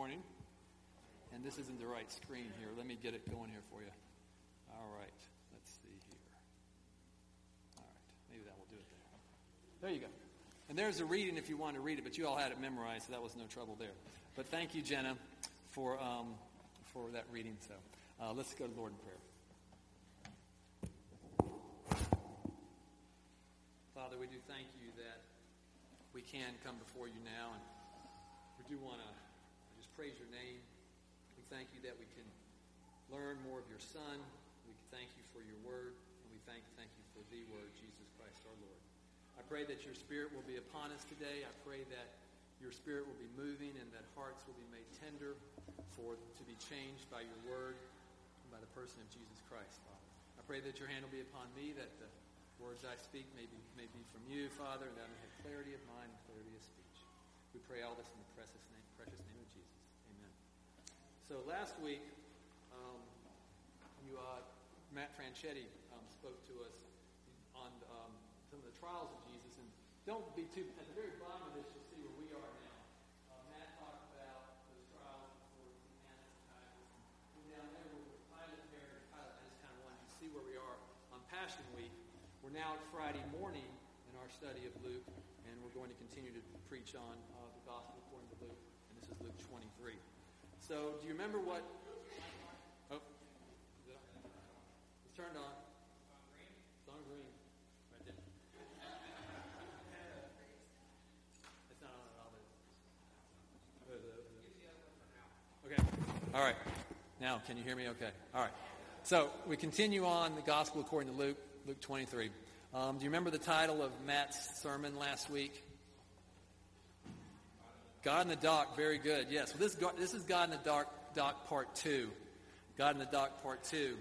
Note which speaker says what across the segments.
Speaker 1: morning. And this isn't the right screen here. Let me get it going here for you. All right. Let's see here. All right. Maybe that will do it there. There you go. And there's a reading if you want to read it, but you all had it memorized, so that was no trouble there. But thank you, Jenna, for, um, for that reading. So uh, let's go to the Lord in prayer. Father, we do thank you that we can come before you now, and we do want to praise your name. We thank you that we can learn more of your Son. We thank you for your word, and we thank, thank you for the word, Jesus Christ our Lord. I pray that your spirit will be upon us today. I pray that your spirit will be moving and that hearts will be made tender for to be changed by your word and by the person of Jesus Christ, Father. I pray that your hand will be upon me, that the words I speak may be, may be from you, Father, and that I may have clarity of mind and clarity of speech. We pray all this in the precious name, precious name of Jesus. Amen. So last week, um, you, uh, Matt Franchetti um, spoke to us on um, some of the trials of Jesus, and don't be too at the very bottom of this. You'll see where we are now. Matt talked about those trials before Annas and Caiaphas, down there where Pilate, Herod, and Pilate. I just kind of wanted to see where we are on Passion Week. We're now at Friday morning in our study of Luke, and we're going to continue to preach on uh, the Gospel according to Luke, and this is Luke 23. So, do you remember what? Oh, it's turned on. It's on green. Right there. It's not on at all, but Okay. All right. Now, can you hear me okay? All right. So, we continue on the Gospel according to Luke, Luke 23. Um, do you remember the title of Matt's sermon last week? God in the Dock, very good. Yes, well, this, this is God in the Dark, Dock Part 2. God in the Dock Part 2.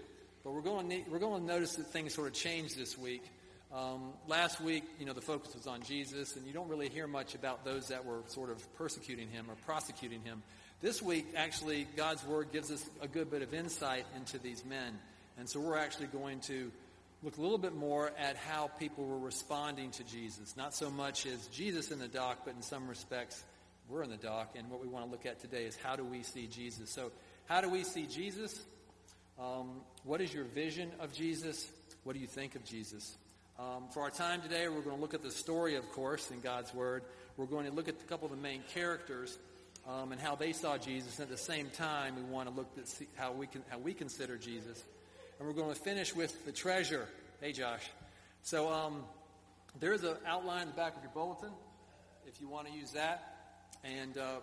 Speaker 1: But we're going, to, we're going to notice that things sort of changed this week. Um, last week, you know, the focus was on Jesus, and you don't really hear much about those that were sort of persecuting him or prosecuting him. This week, actually, God's Word gives us a good bit of insight into these men. And so we're actually going to look a little bit more at how people were responding to Jesus. Not so much as Jesus in the dock, but in some respects, we're in the dock. And what we want to look at today is how do we see Jesus? So, how do we see Jesus? Um, what is your vision of Jesus? What do you think of Jesus? Um, for our time today, we're going to look at the story, of course, in God's Word. We're going to look at a couple of the main characters um, and how they saw Jesus. And at the same time, we want to look at how we, can, how we consider Jesus. And we're going to finish with the treasure. Hey, Josh. So um, there's an outline in the back of your bulletin if you want to use that. And uh,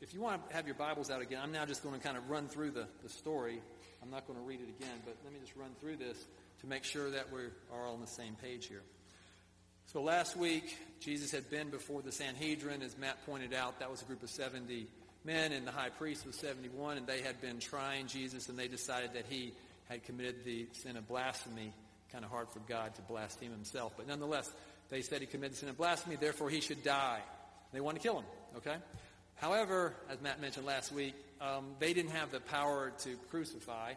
Speaker 1: if you want to have your Bibles out again, I'm now just going to kind of run through the, the story. I'm not going to read it again, but let me just run through this to make sure that we are all on the same page here. So last week, Jesus had been before the Sanhedrin. As Matt pointed out, that was a group of 70 men, and the high priest was 71, and they had been trying Jesus, and they decided that he had committed the sin of blasphemy. Kind of hard for God to blaspheme himself, but nonetheless, they said he committed the sin of blasphemy, therefore he should die. They wanted to kill him, okay? However, as Matt mentioned last week, um, they didn't have the power to crucify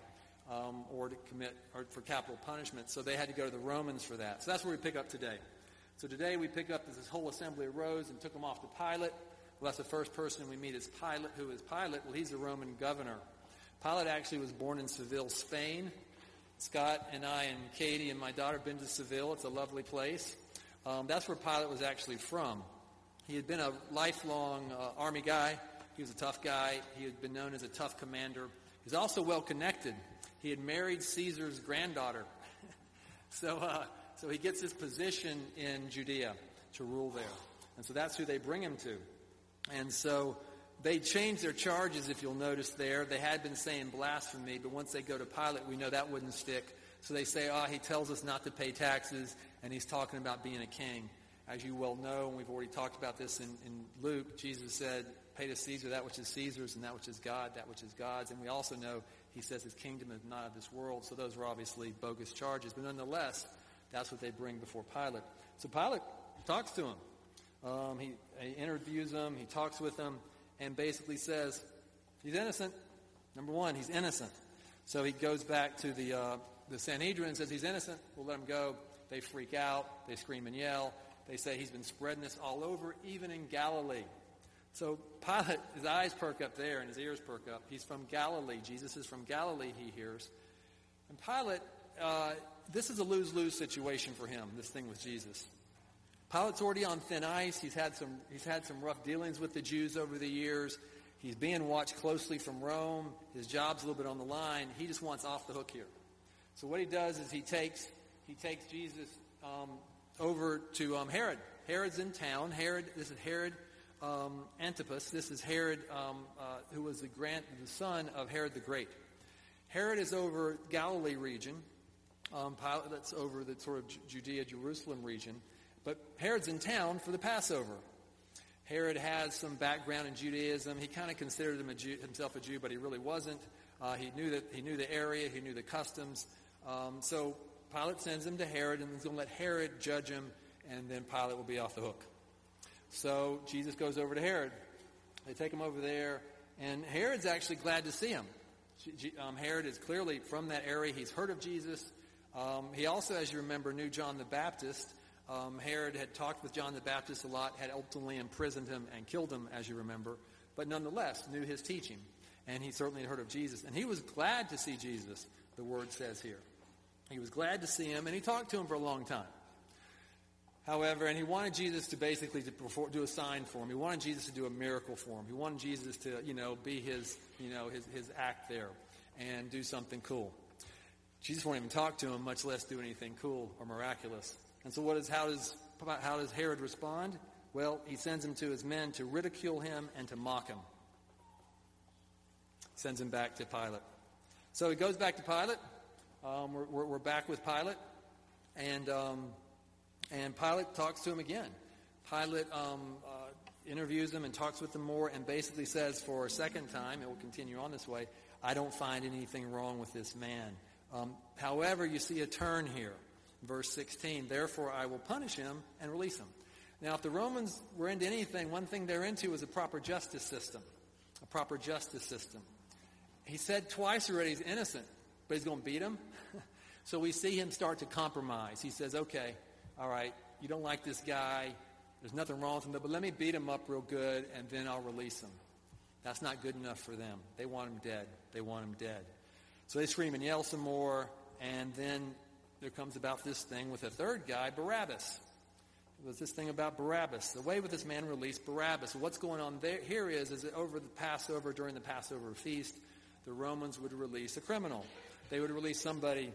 Speaker 1: um, or to commit or for capital punishment, so they had to go to the Romans for that. So that's where we pick up today. So today we pick up this whole assembly arose and took them off to Pilate. Well, that's the first person we meet is Pilate. Who is Pilate? Well, he's a Roman governor. Pilate actually was born in Seville, Spain. Scott and I and Katie and my daughter have been to Seville. It's a lovely place. Um, that's where Pilate was actually from. He had been a lifelong uh, army guy. He was a tough guy. He had been known as a tough commander. He's also well connected. He had married Caesar's granddaughter. so, uh, so he gets his position in Judea to rule there. And so that's who they bring him to. And so they change their charges, if you'll notice there. They had been saying blasphemy, but once they go to Pilate, we know that wouldn't stick. So they say, ah, oh, he tells us not to pay taxes, and he's talking about being a king. As you well know, and we've already talked about this in, in Luke, Jesus said, pay to Caesar that which is Caesar's, and that which is God, that which is God's. And we also know he says his kingdom is not of this world. So those are obviously bogus charges. But nonetheless, that's what they bring before Pilate. So Pilate talks to him. Um, he, he interviews him. He talks with him and basically says he's innocent. Number one, he's innocent. So he goes back to the, uh, the Sanhedrin and says he's innocent. We'll let him go. They freak out. They scream and yell. They say he's been spreading this all over, even in Galilee. So Pilate, his eyes perk up there and his ears perk up. He's from Galilee. Jesus is from Galilee, he hears. And Pilate, uh, this is a lose-lose situation for him, this thing with Jesus. Pilate's already on thin ice. He's had some, he's had some rough dealings with the Jews over the years. He's being watched closely from Rome. His job's a little bit on the line. He just wants off the hook here. So what he does is he takes, he takes Jesus um, over to um, Herod. Herod's in town. Herod, this is Herod um, Antipas. This is Herod, um, uh, who was the, grand, the son of Herod the Great. Herod is over Galilee region. Um, Pilate, that's over the sort of Judea, Jerusalem region. But Herod's in town for the Passover. Herod has some background in Judaism. He kind of considered him a Jew, himself a Jew, but he really wasn't. Uh, he knew that he knew the area, he knew the customs. Um, so Pilate sends him to Herod, and he's going to let Herod judge him, and then Pilate will be off the hook. So Jesus goes over to Herod. They take him over there, and Herod's actually glad to see him. Um, Herod is clearly from that area. He's heard of Jesus. Um, he also, as you remember, knew John the Baptist. Um, Herod had talked with John the Baptist a lot, had ultimately imprisoned him and killed him, as you remember, but nonetheless knew his teaching. And he certainly had heard of Jesus. And he was glad to see Jesus, the word says here. He was glad to see him, and he talked to him for a long time. However, and he wanted Jesus to basically to perform, do a sign for him. He wanted Jesus to do a miracle for him. He wanted Jesus to, you know, be his, you know, his, his act there and do something cool. Jesus won't even talk to him, much less do anything cool or miraculous. And so what is, how does, how does Herod respond? Well, he sends him to his men to ridicule him and to mock him. Sends him back to Pilate. So he goes back to Pilate. Um, we're, we're, we're, back with Pilate. And, um, and Pilate talks to him again. Pilate um, uh, interviews him and talks with him more and basically says for a second time, it will continue on this way, I don't find anything wrong with this man. Um, however, you see a turn here. Verse 16, therefore I will punish him and release him. Now, if the Romans were into anything, one thing they're into is a proper justice system. A proper justice system. He said twice already he's innocent, but he's going to beat him. so we see him start to compromise. He says, okay, all right, you don't like this guy. There's nothing wrong with him, but let me beat him up real good, and then I'll release him. That's not good enough for them. They want him dead. They want him dead. So they scream and yell some more, and then there comes about this thing with a third guy, Barabbas. There's this thing about Barabbas. The way with this man released Barabbas. What's going on there, here is, is that over the Passover, during the Passover feast, the Romans would release a criminal. They would release somebody,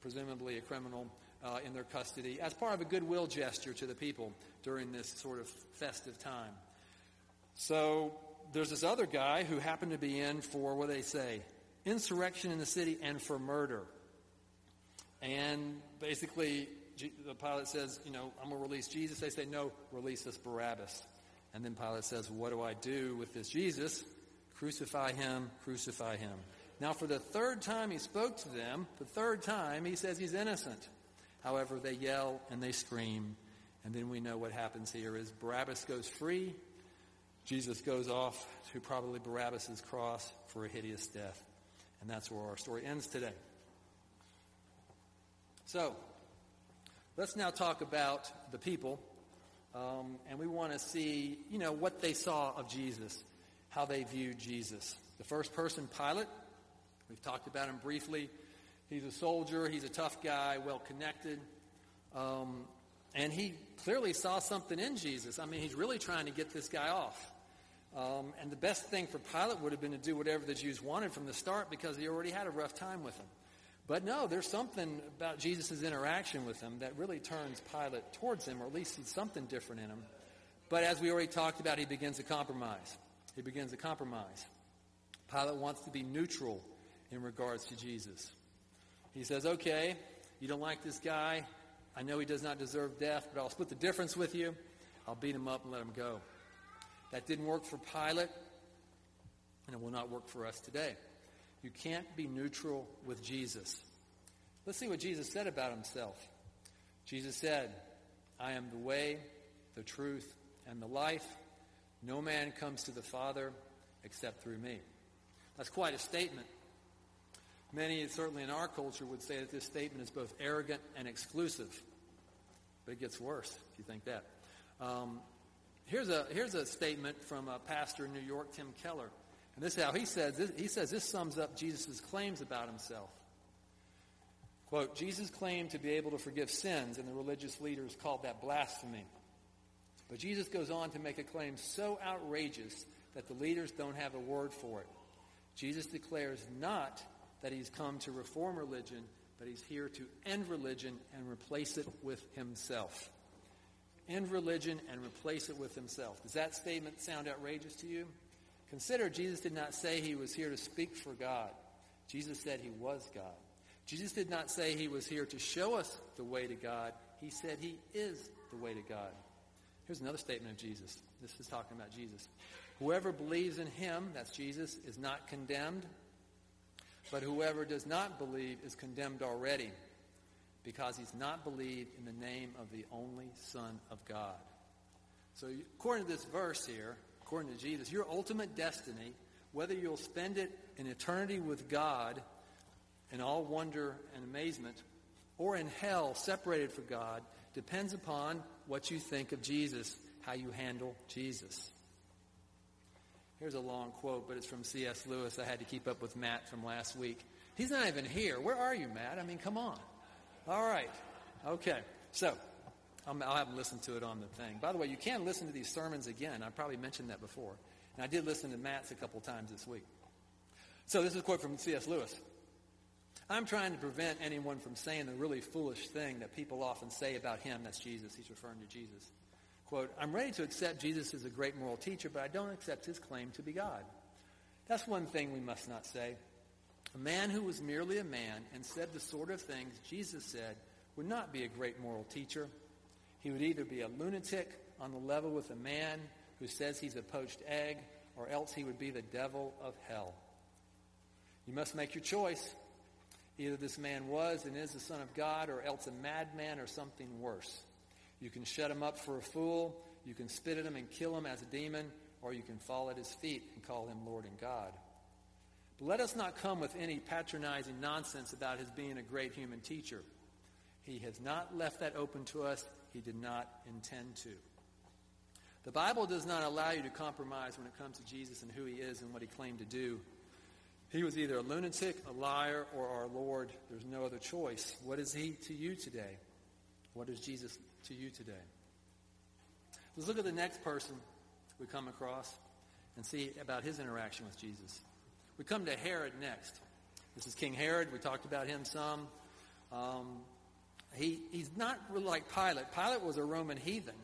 Speaker 1: presumably a criminal, uh, in their custody as part of a goodwill gesture to the people during this sort of festive time. So there's this other guy who happened to be in for, what they say, insurrection in the city and for murder. And basically, the Pilate says, you know, I'm going to release Jesus. They say, no, release this Barabbas. And then Pilate says, what do I do with this Jesus? Crucify him, crucify him. Now, for the third time he spoke to them, the third time he says he's innocent. However, they yell and they scream. And then we know what happens here is Barabbas goes free. Jesus goes off to probably Barabbas' cross for a hideous death. And that's where our story ends today. So, let's now talk about the people. Um, and we want to see, you know, what they saw of Jesus, how they viewed Jesus. The first person, Pilate, we've talked about him briefly. He's a soldier, he's a tough guy, well connected. Um, and he clearly saw something in Jesus. I mean, he's really trying to get this guy off. Um, and the best thing for Pilate would have been to do whatever the Jews wanted from the start because he already had a rough time with them. But no, there's something about Jesus' interaction with them that really turns Pilate towards him, or at least sees something different in him. But as we already talked about, he begins to compromise. He begins to compromise. Pilate wants to be neutral in regards to Jesus. He says, okay, you don't like this guy. I know he does not deserve death, but I'll split the difference with you. I'll beat him up and let him go. That didn't work for Pilate, and it will not work for us today. You can't be neutral with Jesus. Let's see what Jesus said about himself. Jesus said, I am the way, the truth, and the life. No man comes to the Father except through me. That's quite a statement. Many, certainly in our culture, would say that this statement is both arrogant and exclusive. But it gets worse if you think that. Um, Here's a, here's a statement from a pastor in New York, Tim Keller. And this is how he says this, he says this sums up Jesus' claims about himself. Quote, Jesus claimed to be able to forgive sins, and the religious leaders called that blasphemy. But Jesus goes on to make a claim so outrageous that the leaders don't have a word for it. Jesus declares not that he's come to reform religion, but he's here to end religion and replace it with himself. End religion and replace it with himself. Does that statement sound outrageous to you? Consider Jesus did not say he was here to speak for God. Jesus said he was God. Jesus did not say he was here to show us the way to God. He said he is the way to God. Here's another statement of Jesus. This is talking about Jesus. Whoever believes in him, that's Jesus, is not condemned, but whoever does not believe is condemned already because he's not believed in the name of the only Son of God. So, according to this verse here, according to Jesus, your ultimate destiny, whether you'll spend it in eternity with God in all wonder and amazement, or in hell separated from God, depends upon what you think of Jesus, how you handle Jesus. Here's a long quote, but it's from C.S. Lewis. I had to keep up with Matt from last week. He's not even here. Where are you, Matt? I mean, come on. All right. Okay. So, I'll have him listen to it on the thing. By the way, you can listen to these sermons again. I probably mentioned that before. And I did listen to Matt's a couple times this week. So, this is a quote from C.S. Lewis. I'm trying to prevent anyone from saying the really foolish thing that people often say about him. That's Jesus. He's referring to Jesus. Quote, I'm ready to accept Jesus as a great moral teacher, but I don't accept his claim to be God. That's one thing we must not say. A man who was merely a man and said the sort of things Jesus said would not be a great moral teacher. He would either be a lunatic on the level with a man who says he's a poached egg, or else he would be the devil of hell. You must make your choice. Either this man was and is the Son of God, or else a madman or something worse. You can shut him up for a fool, you can spit at him and kill him as a demon, or you can fall at his feet and call him Lord and God. But let us not come with any patronizing nonsense about his being a great human teacher. He has not left that open to us. He did not intend to. The Bible does not allow you to compromise when it comes to Jesus and who he is and what he claimed to do. He was either a lunatic, a liar, or our Lord. There's no other choice. What is he to you today? What is Jesus to you today? Let's look at the next person we come across and see about his interaction with Jesus. We come to Herod next. This is King Herod. We talked about him some. Um, he, he's not really like Pilate. Pilate was a Roman heathen.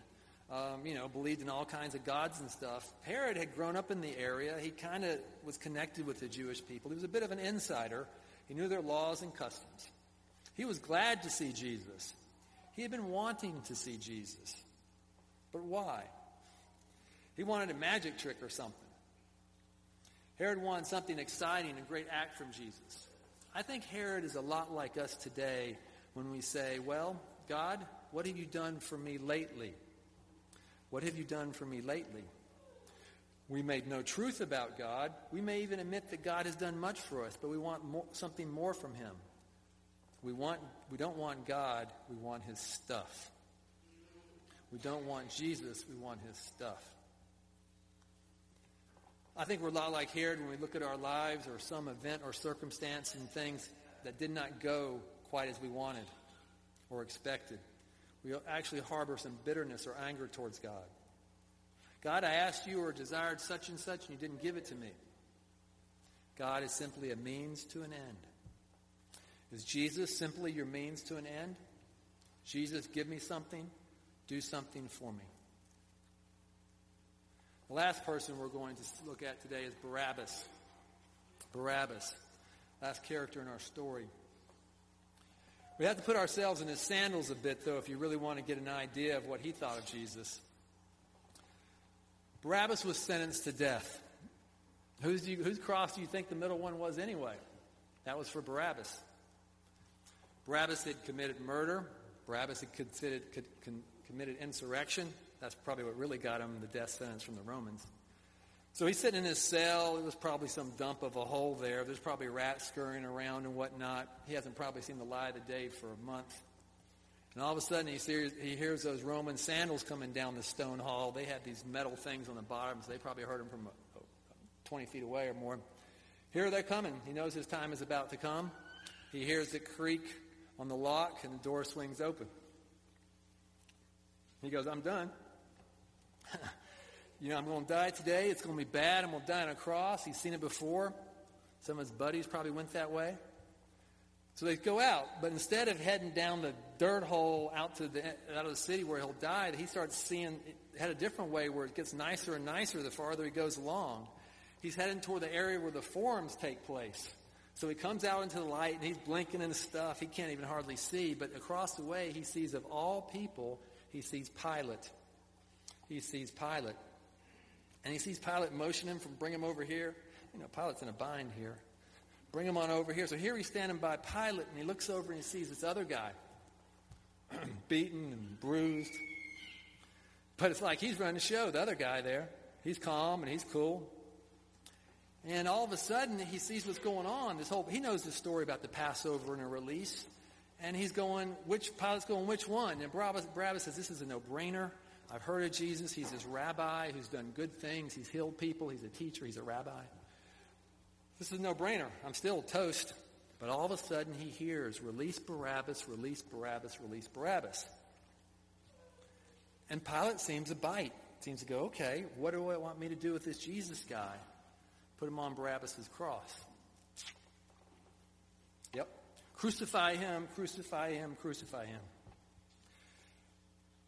Speaker 1: Um, you know, believed in all kinds of gods and stuff. Herod had grown up in the area. He kind of was connected with the Jewish people. He was a bit of an insider. He knew their laws and customs. He was glad to see Jesus. He had been wanting to see Jesus. But why? He wanted a magic trick or something. Herod wanted something exciting, a great act from Jesus. I think Herod is a lot like us today when we say, Well, God, what have you done for me lately? What have you done for me lately? We may know truth about God. We may even admit that God has done much for us, but we want more, something more from Him. We, want, we don't want God, we want His stuff. We don't want Jesus, we want His stuff. I think we're a lot like Herod when we look at our lives or some event or circumstance and things that did not go quite as we wanted or expected. We actually harbor some bitterness or anger towards God. God, I asked you or desired such and such, and you didn't give it to me. God is simply a means to an end. Is Jesus simply your means to an end? Jesus, give me something, do something for me. The last person we're going to look at today is Barabbas. Barabbas, last character in our story. We have to put ourselves in his sandals a bit, though, if you really want to get an idea of what he thought of Jesus. Barabbas was sentenced to death. Whose, you, whose cross do you think the middle one was anyway? That was for Barabbas. Barabbas had committed murder. Barabbas had committed, committed insurrection. That's probably what really got him the death sentence from the Romans. So he's sitting in his cell. It was probably some dump of a hole there. There's probably rats scurrying around and whatnot. He hasn't probably seen the light of the day for a month. And all of a sudden, he hears, he hears those Roman sandals coming down the stone hall. They had these metal things on the bottoms. They probably heard them from uh, 20 feet away or more. Here they're coming. He knows his time is about to come. He hears it creak on the lock, and the door swings open. He goes, I'm done. you know, I'm going to die today. It's going to be bad. I'm going to die on a cross. He's seen it before. Some of his buddies probably went that way. So they go out, but instead of heading down the dirt hole out to the out of the city where he'll die, he starts seeing had a different way where it gets nicer and nicer the farther he goes along. He's heading toward the area where the forums take place. So he comes out into the light and he's blinking and stuff. He can't even hardly see, but across the way he sees of all people, he sees Pilate. He sees Pilate. And he sees Pilate motion him from bring him over here. You know, Pilate's in a bind here. Bring him on over here. So here he's standing by Pilate, and he looks over and he sees this other guy, beaten and bruised. But it's like he's running the show, the other guy there. He's calm and he's cool. And all of a sudden, he sees what's going on. This whole he knows the story about the Passover and a release, and he's going, which Pilate's going, which one? And Barabbas, Barabbas says, this is a no-brainer. I've heard of Jesus. He's this rabbi who's done good things. He's healed people. He's a teacher. He's a rabbi. This is a no brainer. I'm still toast. But all of a sudden he hears, release Barabbas, release Barabbas, release Barabbas. And Pilate seems to bite. Seems to go, okay, what do I want me to do with this Jesus guy? Put him on Barabbas' cross. Yep. Crucify him, crucify him, crucify him.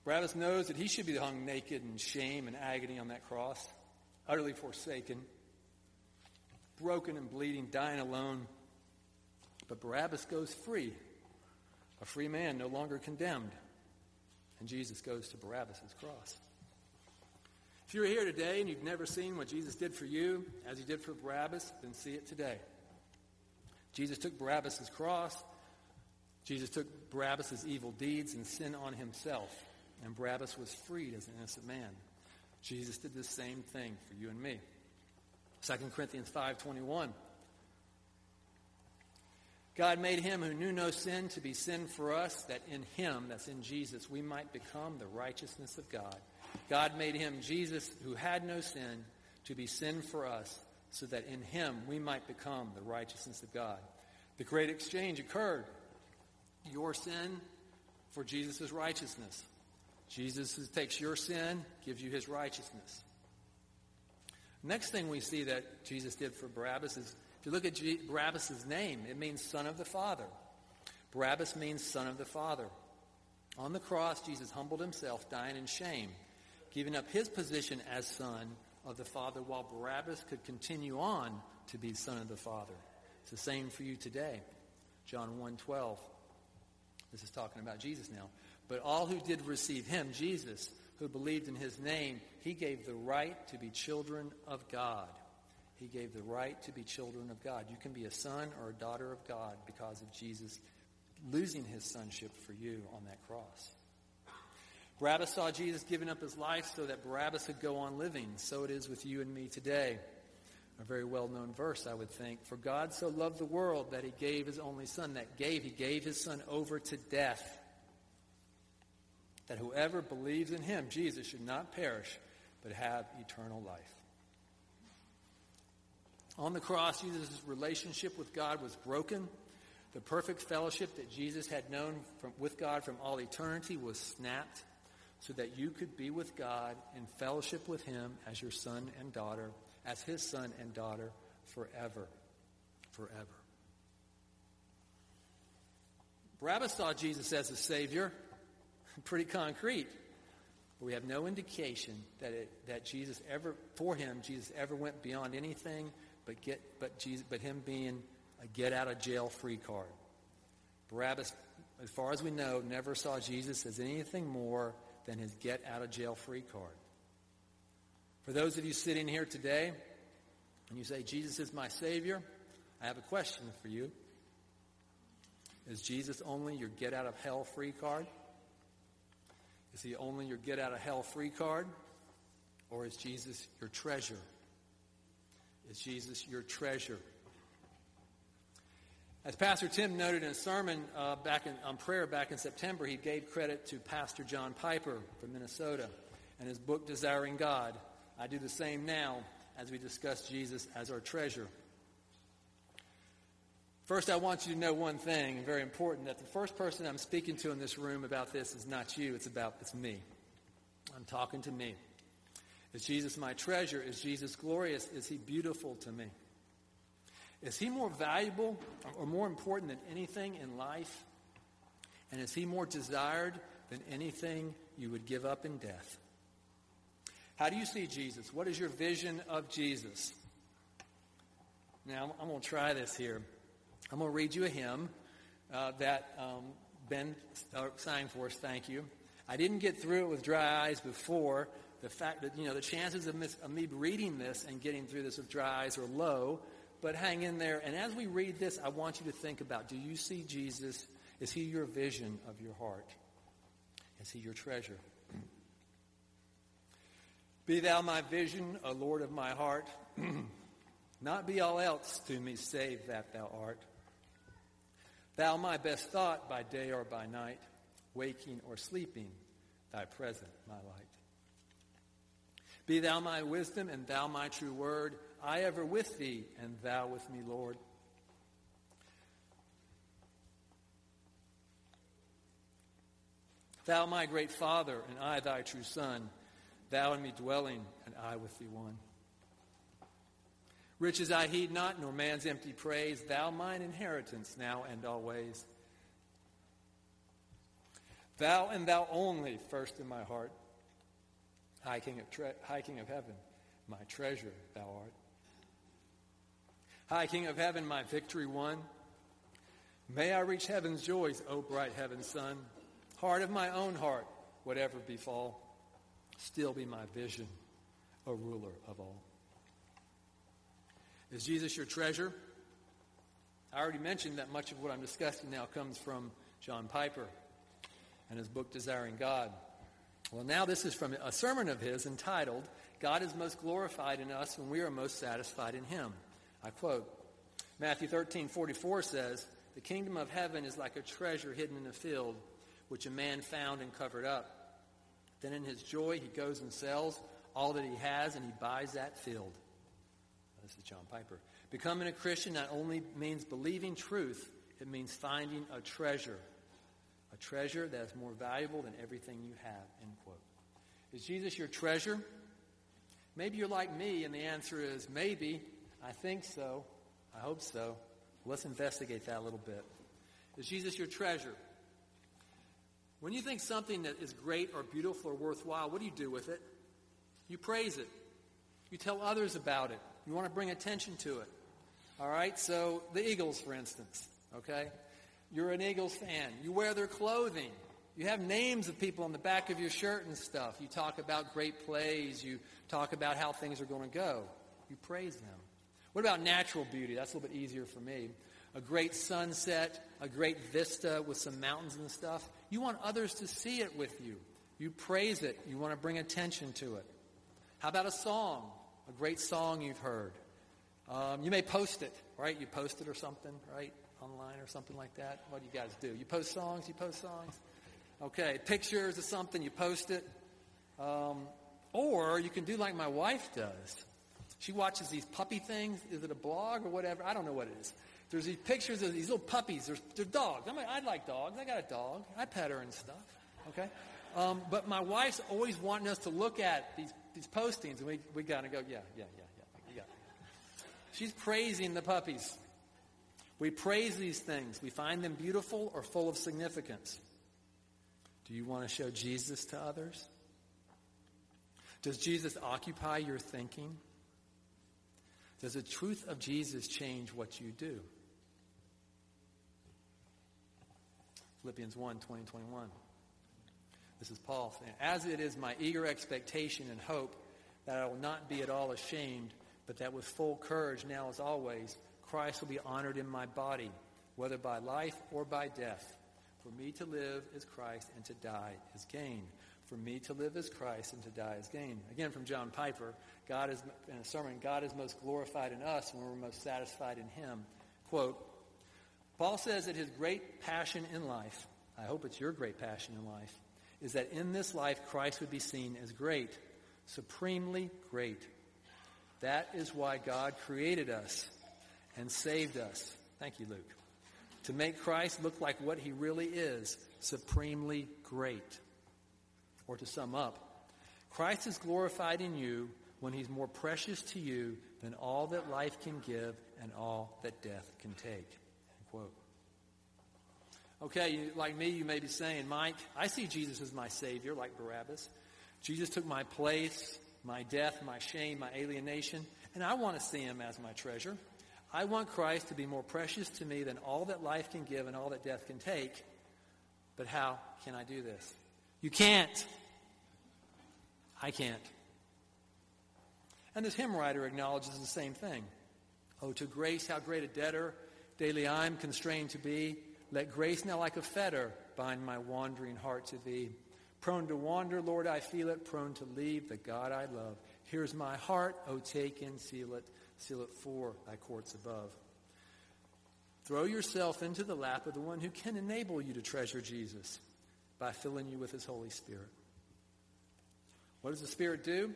Speaker 1: Barabbas knows that he should be hung naked in shame and agony on that cross, utterly forsaken broken and bleeding, dying alone. But Barabbas goes free, a free man, no longer condemned. And Jesus goes to Barabbas' cross. If you're here today and you've never seen what Jesus did for you as he did for Barabbas, then see it today. Jesus took Barabbas' cross. Jesus took Barabbas' evil deeds and sin on himself. And Barabbas was freed as an innocent man. Jesus did the same thing for you and me. 2 Corinthians 5:21. God made him who knew no sin to be sin for us, that in him, that's in Jesus, we might become the righteousness of God. God made him, Jesus, who had no sin, to be sin for us, so that in him we might become the righteousness of God. The great exchange occurred. Your sin for Jesus' righteousness. Jesus takes your sin, gives you his righteousness. Next thing we see that Jesus did for Barabbas is, if you look at Barabbas' name, it means son of the Father. Barabbas means son of the Father. On the cross, Jesus humbled himself, dying in shame, giving up his position as son of the Father, while Barabbas could continue on to be son of the Father. It's the same for you today. John 1.12. This is talking about Jesus now. But all who did receive him, Jesus, who believed in his name, he gave the right to be children of God. He gave the right to be children of God. You can be a son or a daughter of God because of Jesus losing his sonship for you on that cross. Barabbas saw Jesus giving up his life so that Barabbas could go on living. So it is with you and me today. A very well known verse, I would think. For God so loved the world that he gave his only son. That gave, he gave his son over to death that whoever believes in him, Jesus, should not perish, but have eternal life. On the cross, Jesus' relationship with God was broken. The perfect fellowship that Jesus had known from, with God from all eternity was snapped so that you could be with God in fellowship with him as your son and daughter, as his son and daughter forever. Forever. Barabbas saw Jesus as a Savior pretty concrete. But we have no indication that it, that Jesus ever, for him, Jesus ever went beyond anything but get, but Jesus, but him being a get out of jail free card. Barabbas, as far as we know, never saw Jesus as anything more than his get out of jail free card. For those of you sitting here today, and you say, Jesus is my Savior, I have a question for you. Is Jesus only your get out of hell free card? Is he only your get out of hell free card? Or is Jesus your treasure? Is Jesus your treasure? As Pastor Tim noted in a sermon uh, back in, on prayer back in September, he gave credit to Pastor John Piper from Minnesota and his book, Desiring God. I do the same now as we discuss Jesus as our treasure. First, I want you to know one thing, very important, that the first person I'm speaking to in this room about this is not you, it's about it's me. I'm talking to me. Is Jesus my treasure? Is Jesus glorious? Is he beautiful to me? Is he more valuable or more important than anything in life? And is he more desired than anything you would give up in death? How do you see Jesus? What is your vision of Jesus? Now, I'm going to try this here. I'm going to read you a hymn uh, that um, Ben uh, sang for us. Thank you. I didn't get through it with dry eyes before. The fact that, you know, the chances of, mis- of me reading this and getting through this with dry eyes are low but hang in there. And as we read this, I want you to think about do you see Jesus? Is he your vision of your heart? Is he your treasure? Be thou my vision, O Lord of my heart. Not be all else to me save that thou art. Thou my best thought by day or by night, waking or sleeping, thy present my light. Be thou my wisdom and thou my true word. I ever with thee, and thou with me, Lord. Thou my great Father, and I thy true Son, thou in me dwelling, and I with thee one. Riches I heed not, nor man's empty praise, thou mine inheritance now and always. Thou and thou only first in my heart, high King of, tre- high King of heaven, my treasure thou art. High King of heaven, my victory won. May I reach heaven's joys, O bright heaven's sun. Heart of my own heart, whatever befall, still be my vision, O ruler of all. Is Jesus your treasure? I already mentioned that much of what I'm discussing now comes from John Piper and his book Desiring God. Well, now this is from a sermon of his entitled, God is most glorified in us when we are most satisfied in him. I quote Matthew 13 44 says, The kingdom of heaven is like a treasure hidden in a field, which a man found and covered up. Then in his joy, he goes and sells all that he has and he buys that field. This is John Piper. Becoming a Christian not only means believing truth, it means finding a treasure. A treasure that is more valuable than everything you have. End quote. Is Jesus your treasure? Maybe you're like me, and the answer is maybe. I think so. I hope so. Let's investigate that a little bit. Is Jesus your treasure? When you think something that is great or beautiful or worthwhile, what do you do with it? You praise it. You tell others about it. You want to bring attention to it. All right? So, the Eagles, for instance, okay? You're an Eagles fan. You wear their clothing. You have names of people on the back of your shirt and stuff. You talk about great plays. You talk about how things are going to go. You praise them. What about natural beauty? That's a little bit easier for me. A great sunset, a great vista with some mountains and stuff. You want others to see it with you. You praise it. You want to bring attention to it. How about a song? A great song you've heard. Um, you may post it, right? You post it or something, right? Online or something like that. What do you guys do? You post songs? You post songs? Okay. Pictures of something, you post it. Um, or you can do like my wife does. She watches these puppy things. Is it a blog or whatever? I don't know what it is. There's these pictures of these little puppies. They're dogs. I mean, I like dogs. I got a dog. I pet her and stuff. Okay? Um, but my wife's always wanting us to look at these, these postings, and we, we got to go, yeah, yeah, yeah, yeah, yeah. She's praising the puppies. We praise these things. We find them beautiful or full of significance. Do you want to show Jesus to others? Does Jesus occupy your thinking? Does the truth of Jesus change what you do? Philippians 1 20, 21. This is Paul saying, As it is my eager expectation and hope that I will not be at all ashamed, but that with full courage now as always, Christ will be honored in my body, whether by life or by death. For me to live is Christ, and to die is gain. For me to live is Christ and to die is gain. Again from John Piper, God is in a sermon, God is most glorified in us when we're most satisfied in him. Quote, Paul says that his great passion in life, I hope it's your great passion in life, is that in this life Christ would be seen as great, supremely great. That is why God created us and saved us. Thank you, Luke. To make Christ look like what he really is, supremely great. Or to sum up, Christ is glorified in you when he's more precious to you than all that life can give and all that death can take. Quote. Okay, you, like me, you may be saying, Mike, I see Jesus as my Savior, like Barabbas. Jesus took my place, my death, my shame, my alienation, and I want to see him as my treasure. I want Christ to be more precious to me than all that life can give and all that death can take. But how can I do this? You can't. I can't. And this hymn writer acknowledges the same thing. Oh, to grace, how great a debtor daily I'm constrained to be. Let grace now like a fetter bind my wandering heart to thee. Prone to wander, Lord, I feel it, prone to leave the God I love. Here's my heart, oh, take and seal it, seal it for thy courts above. Throw yourself into the lap of the one who can enable you to treasure Jesus by filling you with his Holy Spirit. What does the Spirit do?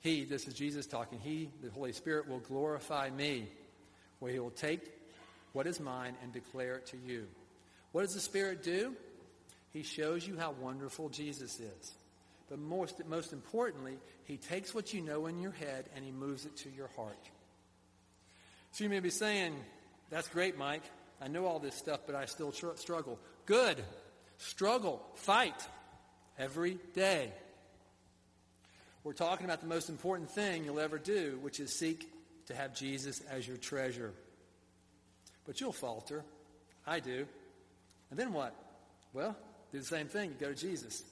Speaker 1: He, this is Jesus talking, He, the Holy Spirit, will glorify me, where He will take what is mine and declare it to you. What does the Spirit do? He shows you how wonderful Jesus is. But most, most importantly, He takes what you know in your head and He moves it to your heart. So you may be saying, that's great, Mike. I know all this stuff, but I still tr- struggle. Good. Struggle. Fight. Every day. We're talking about the most important thing you'll ever do, which is seek to have Jesus as your treasure. But you'll falter. I do. And then what? Well, do the same thing. You go to Jesus.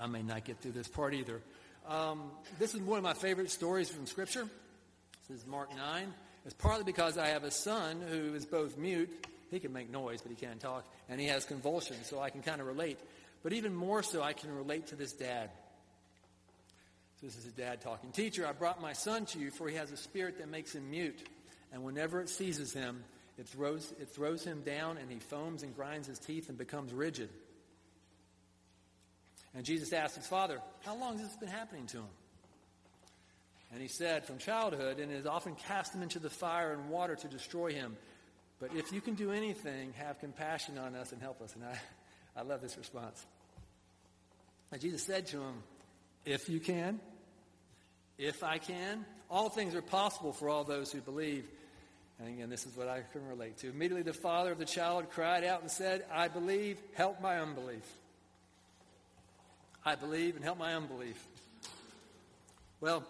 Speaker 1: I may not get through this part either. Um, this is one of my favorite stories from Scripture. This is Mark 9. It's partly because I have a son who is both mute, he can make noise, but he can't talk, and he has convulsions, so I can kind of relate. But even more so, I can relate to this dad. So this is a dad talking. Teacher, I brought my son to you, for he has a spirit that makes him mute and whenever it seizes him, it throws, it throws him down, and he foams and grinds his teeth and becomes rigid. And Jesus asked his father, How long has this been happening to him? And he said, From childhood, and it has often cast him into the fire and water to destroy him. But if you can do anything, have compassion on us and help us. And I, I love this response. And Jesus said to him, If you can, if I can, all things are possible for all those who believe. And again, this is what I can relate to. Immediately the father of the child cried out and said, I believe, help my unbelief. I believe and help my unbelief. Well,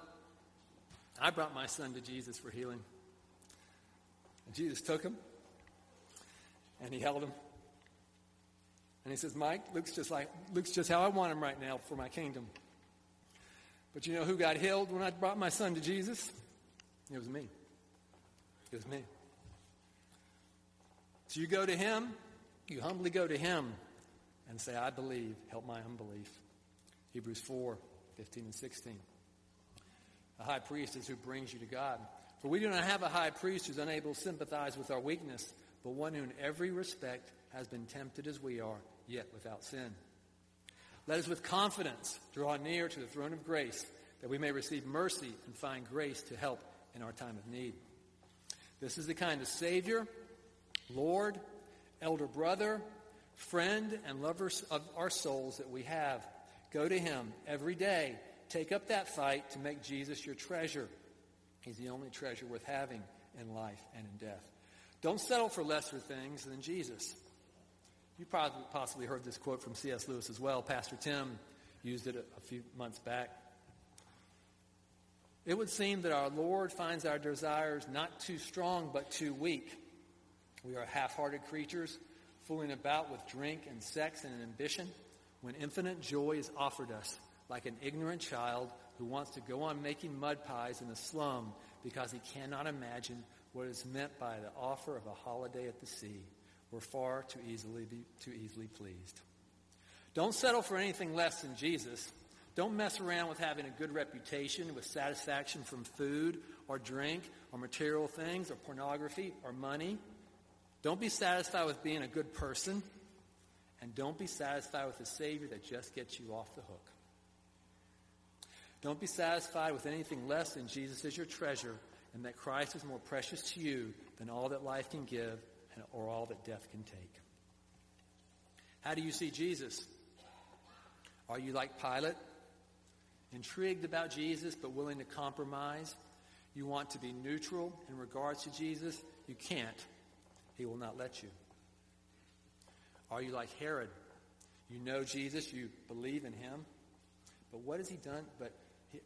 Speaker 1: I brought my son to Jesus for healing. And Jesus took him and he held him. And he says, Mike, looks just like looks just how I want him right now for my kingdom. But you know who got healed when I brought my son to Jesus? It was me. It was me. So you go to him, you humbly go to him and say, I believe, help my unbelief. Hebrews 4 15 and 16. A high priest is who brings you to God. For we do not have a high priest who's unable to sympathize with our weakness, but one who in every respect has been tempted as we are, yet without sin. Let us with confidence draw near to the throne of grace that we may receive mercy and find grace to help in our time of need. This is the kind of Savior, Lord, elder brother, friend, and lover of our souls that we have. Go to Him every day. Take up that fight to make Jesus your treasure. He's the only treasure worth having in life and in death. Don't settle for lesser things than Jesus. You probably possibly heard this quote from C.S. Lewis as well. Pastor Tim used it a, a few months back. It would seem that our Lord finds our desires not too strong, but too weak. We are half hearted creatures, fooling about with drink and sex and ambition, when infinite joy is offered us, like an ignorant child who wants to go on making mud pies in a slum because he cannot imagine what is meant by the offer of a holiday at the sea. We're far too easily, be, too easily pleased. Don't settle for anything less than Jesus. Don't mess around with having a good reputation, with satisfaction from food or drink or material things or pornography or money. Don't be satisfied with being a good person. And don't be satisfied with a Savior that just gets you off the hook. Don't be satisfied with anything less than Jesus as your treasure and that Christ is more precious to you than all that life can give or all that death can take. How do you see Jesus? Are you like Pilate? Intrigued about Jesus but willing to compromise? You want to be neutral in regards to Jesus? You can't. He will not let you. Are you like Herod? You know Jesus, you believe in him, but what has he done? But,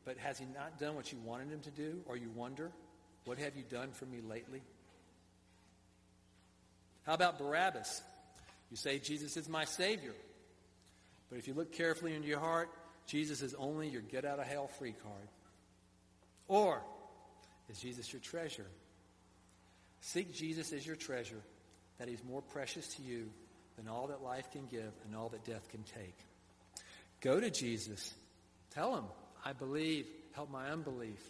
Speaker 1: but has he not done what you wanted him to do? Or you wonder, what have you done for me lately? How about Barabbas? You say Jesus is my Savior. But if you look carefully into your heart, Jesus is only your get out of hell free card. Or is Jesus your treasure? Seek Jesus as your treasure, that he's more precious to you than all that life can give and all that death can take. Go to Jesus. Tell him, I believe. Help my unbelief.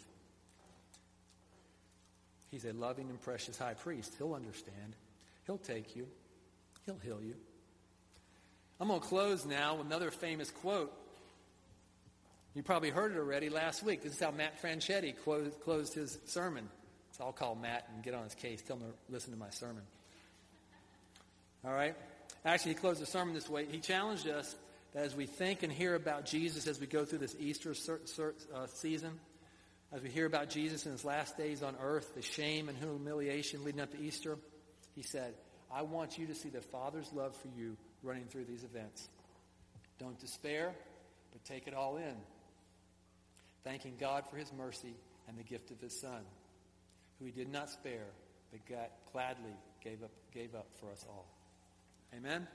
Speaker 1: He's a loving and precious high priest. He'll understand. He'll take you. He'll heal you. I'm going to close now with another famous quote. You probably heard it already last week. This is how Matt Franchetti closed his sermon. So I'll call Matt and get on his case. Tell him to listen to my sermon. All right? Actually, he closed the sermon this way. He challenged us that as we think and hear about Jesus as we go through this Easter uh, season, as we hear about Jesus in his last days on earth, the shame and humiliation leading up to Easter, he said, I want you to see the Father's love for you running through these events. Don't despair, but take it all in. Thanking God for his mercy and the gift of his Son, who he did not spare, but gladly gave up, gave up for us all. Amen?